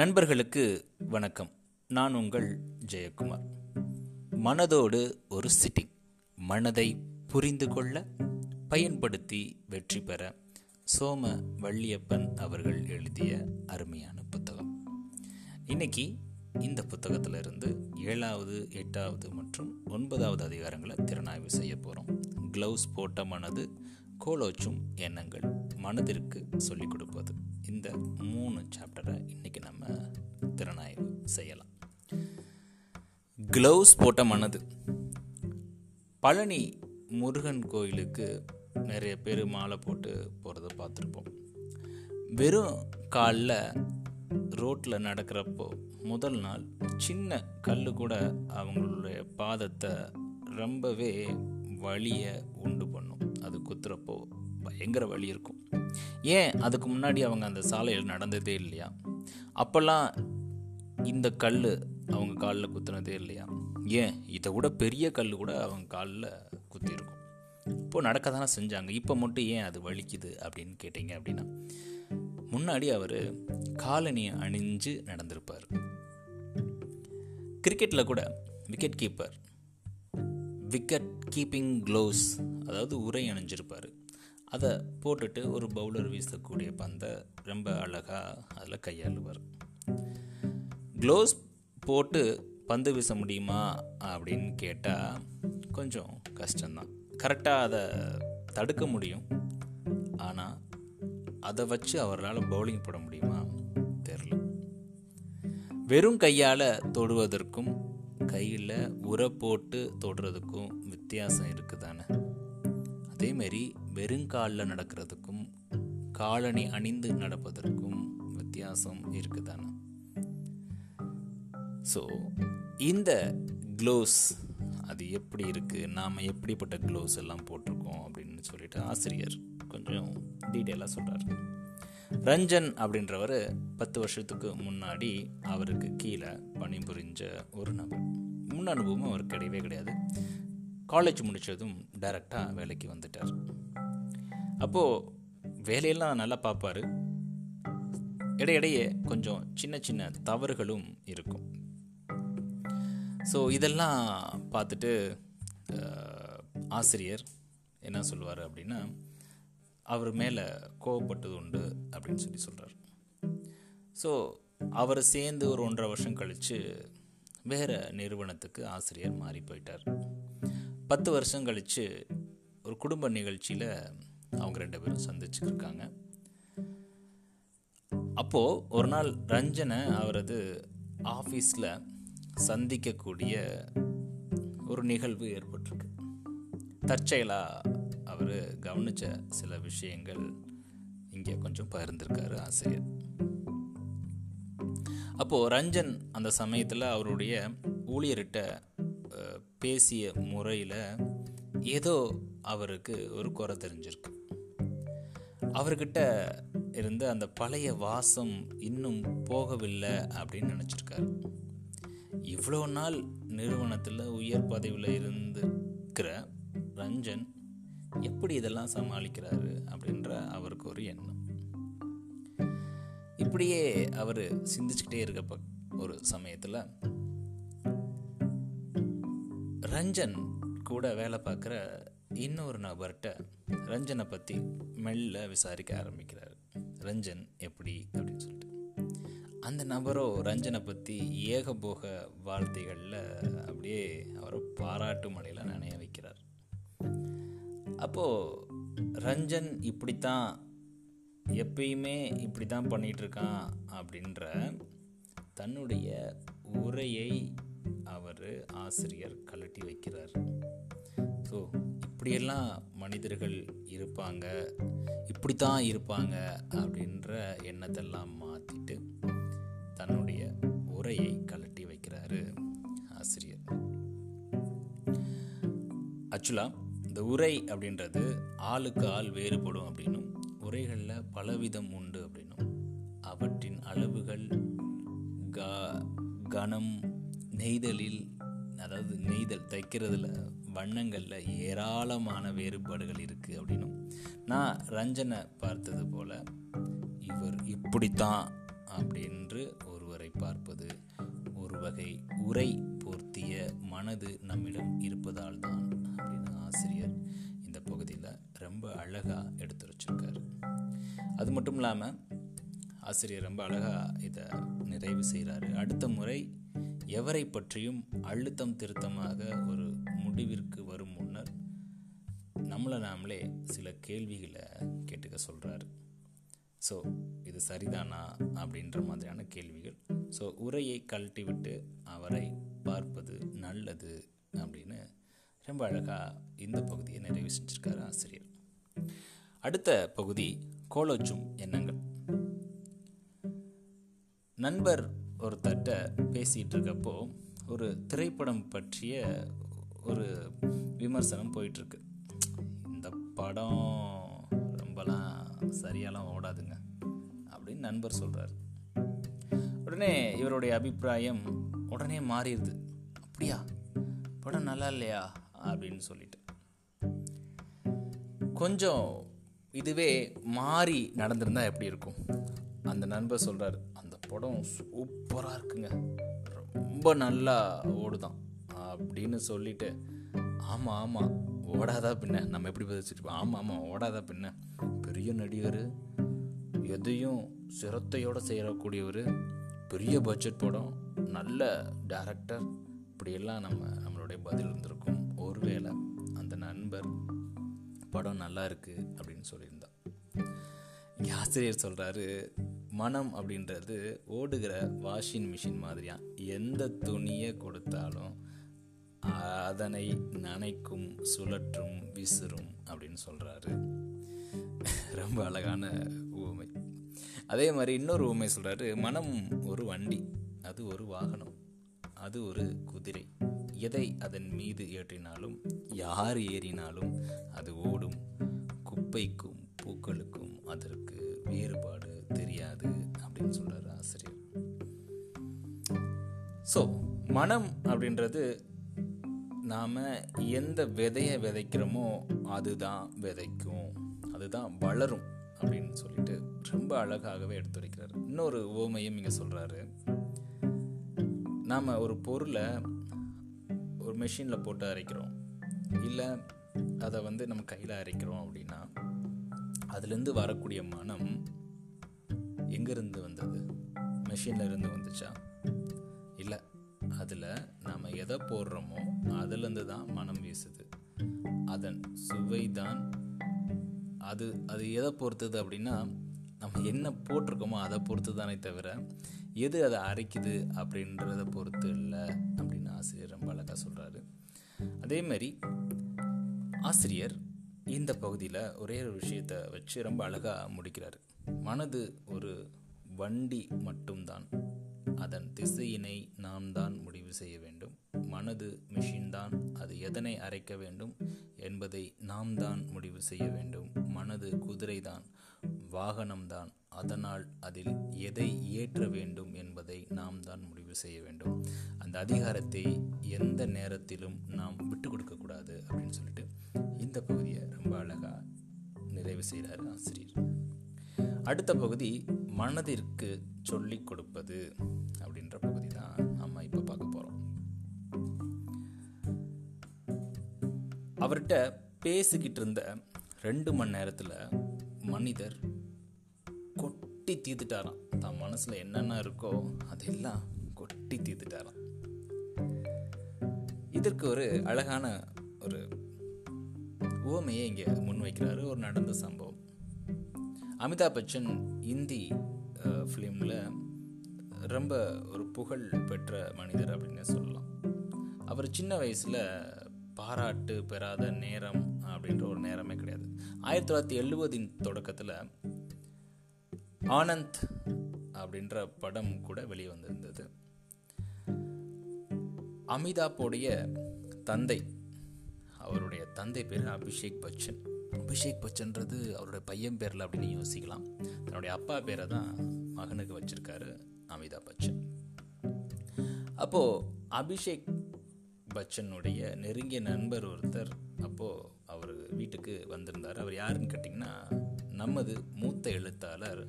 நண்பர்களுக்கு வணக்கம். நான் உங்கள் ஜெயக்குமார். மனதோடு ஒரு சிட்டிங் மனதை புரிந்து கொள்ள பயன்படுத்தி வெற்றி பெற சோம வள்ளியப்பன் அவர்கள் எழுதிய அருமையான புத்தகம். இன்னைக்கு இந்த புத்தகத்திலிருந்து ஏழாவது எட்டாவது மற்றும் ஒன்பதாவது அதிகாரங்களை திறனாய்வு செய்ய போகிறோம் க்ளவுஸ் போட்ட மனது கோலோச்சும் எண்ணங்கள் மனதிற்கு சொல்லிக் கொடுப்பது. இந்த மூணு சாப்டரை இன்னைக்கு நம்ம திறனாய்வு செய்யலாம். க்ளவுஸ் போட்ட மனது. பழனி முருகன் கோயிலுக்கு நிறைய பேர் மாலை போட்டு போகிறத பார்த்துருப்போம். வெறும் காலில் ரோட்டில் நடக்கிறப்போ முதல் நாள் சின்ன கல் கூட அவங்களுடைய பாதத்தை ரொம்பவே வலியை உண்டு பண்ணும். அது குத்துறப்போ பயங்கர வலி இருக்கும். ஏன் அதுக்கு முன்னாடி அவங்க அந்த சாலையில் நடந்ததே இல்லையா? அப்போல்லாம் இந்த கல் அவங்க காலில் குத்துனதே இல்லையா? ஏன்? இதை விட பெரிய கல் கூட அவங்க காலில் குத்திருக்கும். இப்போ நடக்க தானே செஞ்சாங்க. இப்போ மட்டும் ஏன் அது வலிக்குது அப்படின்னு கேட்டிங்க அப்படின்னா முன்னாடி அவர் காலனியை அணிஞ்சு நடந்திருப்பார். கிரிக்கெட்டில் கூட wicket keeper wicket keeping gloves அதாவது உரை அணிஞ்சிருப்பார். அதை போட்டுட்டு ஒரு பவுலர் வீசக்கூடிய பந்தை ரொம்ப அழகாக அதில் கையாளுவார். க்ளோவ்ஸ் போட்டு பந்து வீச முடியுமா அப்படின்னு கேட்டால் கொஞ்சம் கஷ்டம்தான். கரெக்டாக அதை தடுக்க முடியும். ஆனால் அதை வச்சு அவரால் பவுலிங் போட முடியுமா? தெரில வெறும் கையால் தொடுவதற்கும் கையில் உரை போட்டு தொடுறதுக்கும் வித்தியாசம் இருக்குதானே? அதேமாரி வெறுங்காலில் நடக்கிறதுக்கும் காலணி அணிந்து நடப்பதற்கும் வித்தியாசம் இருக்குதானே? ஸோ இந்த க்ளோஸ் அது எப்படி இருக்குது நாம் எப்படிப்பட்ட க்ளோஸ் எல்லாம் போட்டிருக்கோம் அப்படின்னு சொல்லிட்டு ஆசிரியர் கொஞ்சம் டீட்டெயிலாக சொல்கிறார் ரஞ்சன் அப்படின்றவர் பத்து வருஷத்துக்கு முன்னாடி அவருக்கு கீழே பணிபுரிஞ்ச ஒரு நபர். முன் அனுபவம் அவருக்கு கிடையவே கிடையாது. காலேஜ் முடித்ததும் டைரெக்டாக வேலைக்கு வந்துட்டார். அப்போது வேலையெல்லாம் நல்லா பார்ப்பார். இடையிடையே கொஞ்சம் சின்ன சின்ன தவறுகளும் இருக்கும். ஸோ இதெல்லாம் பார்த்துட்டு ஆசிரியர் என்ன சொல்லுவார் அப்படின்னா அவர் மேலே கோவப்பட்டது உண்டு அப்படின்னு சொல்லி சொல்கிறார் ஸோ அவர் சேர்ந்து ஒரு ஒன்றரை வருஷம் கழித்து வேறு நிறுவனத்துக்கு ஆசிரியர் மாறி போயிட்டார். பத்து வருஷம் கழித்து ஒரு குடும்ப நிகழ்ச்சியில் அவங்க ரெண்டு பேரும் சந்திச்சுருக்காங்க அப்போது ஒரு நாள் ரஞ்சனை அவரது ஆஃபீஸில் சந்திக்கக்கூடிய ஒரு நிகழ்வு ஏற்பட்டிருக்கு. தற்செயலாக அவர் கவனித்த சில விஷயங்கள் இங்கே கொஞ்சம் பகிர்ந்திருக்காரு ஆசிரியர். அப்போது ரஞ்சன் அந்த சமயத்தில் அவருடைய ஊழியர்கிட்ட பேசிய முறையில் ஏதோ அவருக்கு ஒரு குறை தெரிஞ்சிருக்கு. அவர்கிட்ட இருந்து அந்த பழைய வாசம் இன்னும் போகவில்லை அப்படின்னு நினச்சிருக்காரு. இவ்வளோ நாள் நிறுவனத்தில் உயர் பதவியில் இருந்துக்கிற ரஞ்சன் எப்படி இதெல்லாம் சமாளிக்கிறாரு அப்படின்ற அவருக்கு ஒரு எண்ணம். இப்படியே அவர் சிந்திச்சுக்கிட்டே இருக்க ஒரு சமயத்தில் ரஞ்சன் கூட வேலை பார்க்குற இன்னொரு நபர்கிட்ட ரஞ்சனை பற்றி மெல்ல விசாரிக்க ஆரம்பிக்கிறார். ரஞ்சன் எப்படி அப்படின்னு சொல்லிட்டு. அந்த நபரோ ரஞ்சனை பற்றி ஏகபோக வார்த்தைகளில் அப்படியே அவரை பாராட்டு மலையில் நனைய வைக்கிறார். அப்போது ரஞ்சன் இப்படித்தான் எப்பயுமே இப்படி தான் பண்ணிகிட்ருக்கான் அப்படின்ற தன்னுடைய உரையை அவர் ஆசிரியர் கழட்டி வைக்கிறார். ஸோ இப்படியெல்லாம் மனிதர்கள் இருப்பாங்க. இப்படி தான் இருப்பாங்க அப்படின்ற எண்ணத்தெல்லாம் மாற்றிட்டு தன்னுடைய உரையை கழட்டி வைக்கிறாரு ஆசிரியர். ஆக்சுவலாக இந்த உரை அப்படின்றது ஆளுக்கு ஆள் வேறுபடும் அப்படின்னும் உரைகளில் பலவிதம் உண்டு அப்படின்னும். அவற்றின் அளவுகள் க கனம் நெய்தலில் அதாவது நெய்தல் தைக்கிறதுல வண்ணங்களில் ஏராளமான வேறுபாடுகள் இருக்குது அப்படின்னும். நான் ரஞ்சனை பார்த்தது போல் இவர் இப்படித்தான் அப்படின்று ஒருவரை பார்ப்பது ஒரு வகை உரை போர்த்திய மனது நம்மிடம் இருப்பதால் தான் அப்படின்னு ஆசிரியர் இந்த பகுதியில் ரொம்ப அழகாக எடுத்து வச்சிருக்காரு. அது மட்டும் இல்லாமல் ஆசிரியர் ரொம்ப அழகாக இதை நிறைவு செய்கிறாரு அடுத்த முறை எவரை பற்றியும் அழுத்தம் திருத்தமாக ஒரு முடிவிற்கு வரும் முன்னர் நம்மளை நாமளே சில கேள்விகளை கேட்டுக்க சொல்கிறாரு ஸோ இது சரிதானா அப்படின்ற மாதிரியான கேள்விகள். ஸோ உரையை கழட்டி விட்டு அவரை பார்ப்பது நல்லது அப்படின்னு ரொம்ப அழகாக இந்த பகுதியை நிறைவு செஞ்சுருக்காரு ஆசிரியர். அடுத்த பகுதி கோலோச்சும் எண்ணங்கள். நண்பர் ஒருத்தட்ட பேசிகிட்டு இருக்கப்போ ஒரு திரைப்படம் பற்றிய ஒரு விமர்சனம் போயிட்டுருக்கு. இந்த படம் ரொம்பலாம் சரியாலாம் ஓடாதுங்க அப்படின்னு நண்பர் சொல்கிறார் உடனே இவருடைய அபிப்பிராயம் உடனே மாறிடுது. அப்படியா? படம் நல்லா இல்லையா? அப்படின்னு சொல்லிட்டு. கொஞ்சம் இதுவே மாறி நடந்திருந்தா எப்படி இருக்கும்? அந்த நண்பர் சொல்கிறார் அந்த படம் சூப்பராக இருக்குங்க. ரொம்ப நல்லா ஓடுதான். அப்படின்னு சொல்லிட்டு ஆமாம் ஆமாம் ஓடாதா பின்ன? நம்ம எப்படி பதிச்சுட்டு ஆமாம் ஆமாம் ஓடாதா பின்ன? பெரிய நடிகர் எதையும் சிரத்தையோடு செய்யக்கூடியவர் பெரிய பட்ஜெட் படம் நல்ல டேரக்டர் இப்படியெல்லாம் நம்ம நம்மளுடைய பதில் இருந்திருக்கும். ஒருவேளை அந்த நண்பர் படம் நல்லா இருக்குது அப்படின்னு சொல்லியிருந்தான் இங்கே ஆசிரியர் சொல்கிறாரு மனம் அப்படின்றது ஓடுகிற வாஷிங் மிஷின் மாதிரியா? எந்த துணியை கொடுத்தாலும் அதனை நனைக்கும் சுழற்றும் விசிறும் அப்படின்னு சொல்கிறாரு ரொம்ப அழகான ஊமை. அதே மாதிரி இன்னொரு ஊமை சொல்கிறாரு மனம் ஒரு வண்டி அது ஒரு வாகனம் அது ஒரு குதிரை. எதை அதன் மீது ஏற்றினாலும் யார் ஏறினாலும் அது ஓடும். குப்பைக்கும் பூக்களுக்கும் அதற்கு வேறுபாடு தெரியாது அப்படின்னு சொல்கிறார் ஆசிரியர். ஸோ மனம் அப்படின்றது நாம் எந்த விதையை விதைக்கிறோமோ அதுதான் விதைக்கும். அதுதான் வளரும் அப்படின்னு சொல்லிட்டு ரொம்ப அழகாகவே எடுத்துரைக்கிறார். இன்னொரு ஓமையும் இங்கே சொல்கிறாரு நாம் ஒரு பொருளை ஒரு மெஷினில் போட்டு அரைக்கிறோம். இல்லை அதை வந்து நம்ம கையில் அரைக்கிறோம் அப்படின்னா அதுலேருந்து வரக்கூடிய மனம் எங்கேருந்து வந்தது? மெஷினில் இருந்து வந்துச்சா? அதில் நாம் எதை போடுறோமோ அதுலேருந்து தான் மனம் வீசுது. அதன் சுவை தான் அது அது எதை பொறுத்தது அப்படின்னா நம்ம என்ன போட்டிருக்கோமோ அதை பொறுத்து தானே தவிர எது அதை அரைக்குது அப்படின்றத பொறுத்து இல்லை அப்படின்னு ஆசிரியர் ரொம்ப அழகாக சொல்கிறாரு அதேமாரி ஆசிரியர் இந்த பகுதியில் ஒரே ஒரு விஷயத்தை வச்சு ரொம்ப அழகாக முடிக்கிறார். மனது ஒரு வண்டி மட்டும்தான். அதன் திசையினை நாம் தான் முடிவு செய்ய வேண்டும். மனது மிஷின் தான் அது எதனை அரைக்க வேண்டும் என்பதை நாம் தான் முடிவு செய்ய வேண்டும். மனது குதிரை தான் வாகனம்தான் அதனால் அதில் எதை ஏற்ற வேண்டும் என்பதை நாம் தான் முடிவு செய்ய வேண்டும். அந்த அதிகாரத்தை எந்த நேரத்திலும் நாம் விட்டு கொடுக்கக்கூடாது அப்படின்னு சொல்லிட்டு இந்த பகுதியை ரொம்ப அழகாக நிறைவு செய்கிறார் ஆசிரியர். அடுத்த பகுதி மனதிற்கு சொல்லிக் கொடுப்பது அப்படின்ற பகுதி தான் நம்ம இப்போ பார்க்க போகிறோம் அவர்கிட்ட பேசிக்கிட்டு இருந்த ரெண்டு மணி நேரத்தில் மனிதர் கொட்டி தீர்த்துட்டாராம். தன் மனசில் என்னென்ன இருக்கோ அதெல்லாம் கொட்டி தீர்த்துட்டாராம். இதற்கு ஒரு அழகான ஒரு உவமையை இங்கே முன்வைக்கிறாரு. ஒரு நடந்த சம்பவம். அமிதாப் பச்சன் இந்தி ஃபிலிமில் ரொம்ப ஒரு புகழ் பெற்ற மனிதர் அப்படின்னு சொல்லலாம். அவர் சின்ன வயசில் பாராட்டு பெறாத நேரம் அப்படின்ற ஒரு நேரமே கிடையாது. ஆயிரத்தி தொள்ளாயிரத்தி எழுபதின் தொடக்கத்தில் ஆனந்த் அப்படின்ற படம் கூட வெளியே வந்திருந்தது அமிதாப்போடைய தந்தை அவருடைய தந்தை பேர் அபிஷேக் பச்சன். அபிஷேக் பச்சன்றது அவருடைய பையன் பேரில் அப்படின்னு யோசிக்கலாம். தன்னுடைய அப்பா பேரை தான் மகனுக்கு வச்சிருக்காரு அமிதாப் பச்சன். அப்போது அபிஷேக் பச்சனுடைய நெருங்கிய நண்பர் ஒருத்தர் அப்போது அவர் வீட்டுக்கு வந்திருந்தார். அவர் யாருன்னு கேட்டிங்கன்னா நமது மூத்த எழுத்தாளர்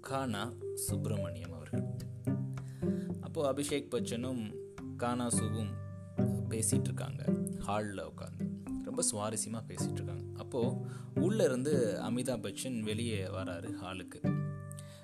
கானா சுப்பிரமணியம் அவர்கள். அப்போது அபிஷேக் பச்சனும் கானா சுவும் பேசிகிட்டு இருக்காங்க ஹாலில் உட்காந்து ரொம்ப சுவாரஸ்யமாக பேசிகிட்டு இருக்காங்க அப்போது உள்ளே இருந்து அமிதாப் பச்சன் வெளியே வராரு ஹாலுக்கு.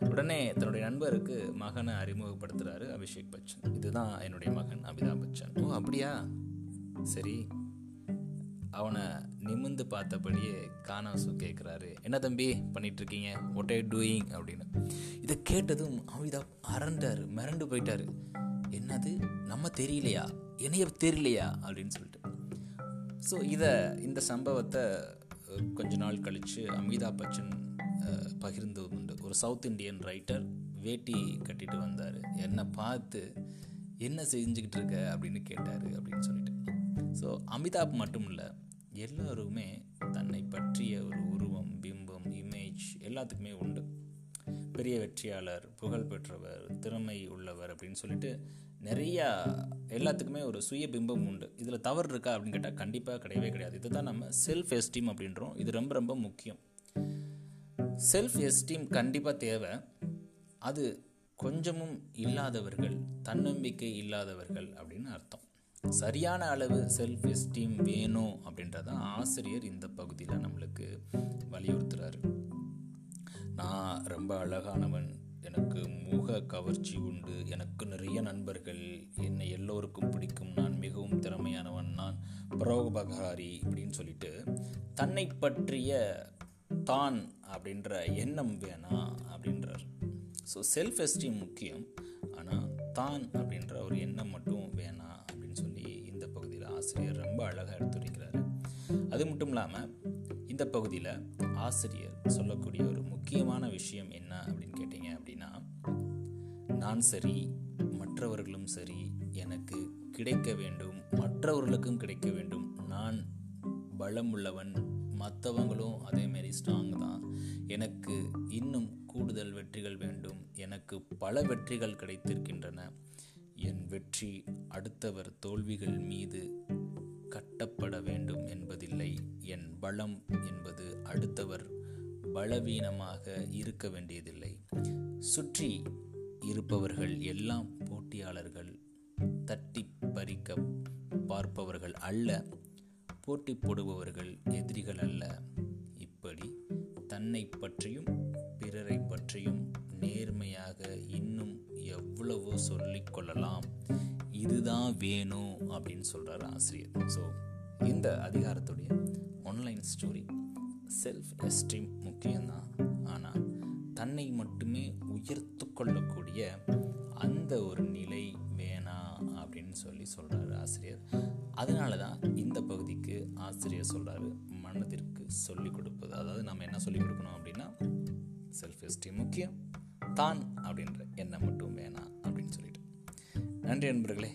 உடனே தன்னுடைய நண்பருக்கு மகனை அறிமுகப்படுத்துகிறாரு அபிஷேக் பச்சன். இதுதான் என்னுடைய மகன் அமிதாப் பச்சன். ஓ அப்படியா? சரி. அவனை நிமிந்து பார்த்தபடியே கானாசு கேட்குறாரு என்ன தம்பி பண்ணிட்டு இருக்கீங்க ஒட் ஐ டூயிங் அப்படின்னு. இதை கேட்டதும் அமிதாப் அரண்டாரு மிரண்டு போயிட்டாரு. என்னது? நம்ம தெரியலையா? என்னைய தெரியலையா? அப்படின்னு சொல்லிட்டு. ஸோ இதை இந்த சம்பவத்தை கொஞ்ச நாள் கழித்து அமிதாப் பச்சன் பகிர்ந்து உண்டு. ஒரு சவுத் இண்டியன் ரைட்டர் வேட்டி கட்டிட்டு வந்தார். என்னை பார்த்து என்ன செஞ்சுக்கிட்டு இருக்க? அப்படின்னு கேட்டார் அப்படின்னு சொல்லிட்டு. ஸோ அமிதாப் மட்டும் இல்லை எல்லோருமே தன்னை பற்றிய ஒரு உருவம் பிம்பம் இமேஜ் எல்லாத்துக்குமே உண்டு. பெரிய வெற்றியாளர் புகழ் பெற்றவர் திறமை உள்ளவர் அப்படின்னு சொல்லிட்டு நிறையா எல்லாத்துக்குமே ஒரு சுய பிம்பம் உண்டு. இதில் தவறு இருக்கா அப்படின்னு கேட்டால் கண்டிப்பாக கிடையவே கிடையாது. இதுதான் நம்ம செல்ஃப் எஸ்டீம் அப்படின்றோம். இது ரொம்ப ரொம்ப முக்கியம். செல்ஃப் எஸ்டீம் கண்டிப்பாக தேவை. அது கொஞ்சமும் இல்லாதவர்கள் தன்னம்பிக்கை இல்லாதவர்கள் அப்படின்னு அர்த்தம். சரியான அளவு செல்ஃப் எஸ்டீம் வேணும் அப்படின்றத ஆசிரியர் இந்த பகுதியில் நம்மளுக்கு வலியுறுத்துறாரு. நான் ரொம்ப அழகானவன் எனக்கு முக கவர்ச்சி உண்டு. எனக்கு நிறைய நண்பர்கள் என்னை எல்லோருக்கும் பிடிக்கும். நான் மிகவும் திறமையானவன். நான் பரோபகாரி அப்படின்னு சொல்லிட்டு தன்னை பற்றிய தான் அப்படின்ற எண்ணம் வேணாம் அப்படின்றார். ஸோ செல்ஃப் எஸ்டீம் முக்கியம். ஆனால் தான் அப்படின்ற ஒரு எண்ணம் மட்டும் வேணாம் அப்படின்னு சொல்லி இந்த பகுதியில் ஆசிரியர் ரொம்ப அழகாக எடுத்துரைக்கிறாரு. அது மட்டும் இல்லாமல் இந்த பகுதியில் ஆசிரியர் சொல்லக்கூடிய ஒரு முக்கியமான விஷயம் என்ன அப்படின்னு கேட்டிங்க? அப்படின்னா நான் சரி மற்றவர்களும் சரி எனக்கு கிடைக்க வேண்டும் மற்றவர்களுக்கும் கிடைக்க வேண்டும். நான் பலம் உள்ளவன் மற்றவங்களும் அதேமாரி ஸ்ட்ராங் தான். எனக்கு இன்னும் கூடுதல் வெற்றிகள் வேண்டும். எனக்கு பல வெற்றிகள் கிடைத்திருக்கின்றன. என் வெற்றி அடுத்தவர் தோல்விகள் மீது கட்டப்பட வேண்டும் என்பதில்லை. என் பலம் என்பது அடுத்தவர் பலவீனமாக இருக்க வேண்டியதில்லை. சுற்றி இருப்பவர்கள் எல்லாம் போட்டியாளர்கள் தட்டி பறிக்க பார்ப்பவர்கள் அல்ல போட்டி போடுபவர்கள் எதிரிகள் அல்ல. இப்படி தன்னை பற்றியும் பிறரை பற்றியும் நேர்மையாக இன்னும் எவ்வளவோ சொல்லிக் கொள்ளலாம். இதுதான் வேணும் அப்படின்னு சொல்கிறார் ஆசிரியர். ஸோ இந்த அதிகாரத்துடைய ஆன்லைன் ஸ்டோரி செல்ஃப் எஸ்டீம் முக்கியம்தான். ஆனால் தன்னை மட்டுமே உயர்த்து கொள்ளக்கூடிய அந்த ஒரு நிலை வேணாம் அப்படின்னு சொல்லி சொல்கிறாரு ஆசிரியர். அதனால தான் இந்த பகுதிக்கு ஆசிரியர் சொல்கிறாரு மனதிற்கு சொல்லிக் கொடுப்பது. அதாவது நம்ம என்ன சொல்லிக் கொடுக்கணும் அப்படின்னா செல்ஃப் எஸ்டீம் முக்கியம் தான் அப்படின்ற எண்ணம் மட்டும் வேணாம் அப்படின்னு சொல்லிட்டு. நன்றி நண்பர்களே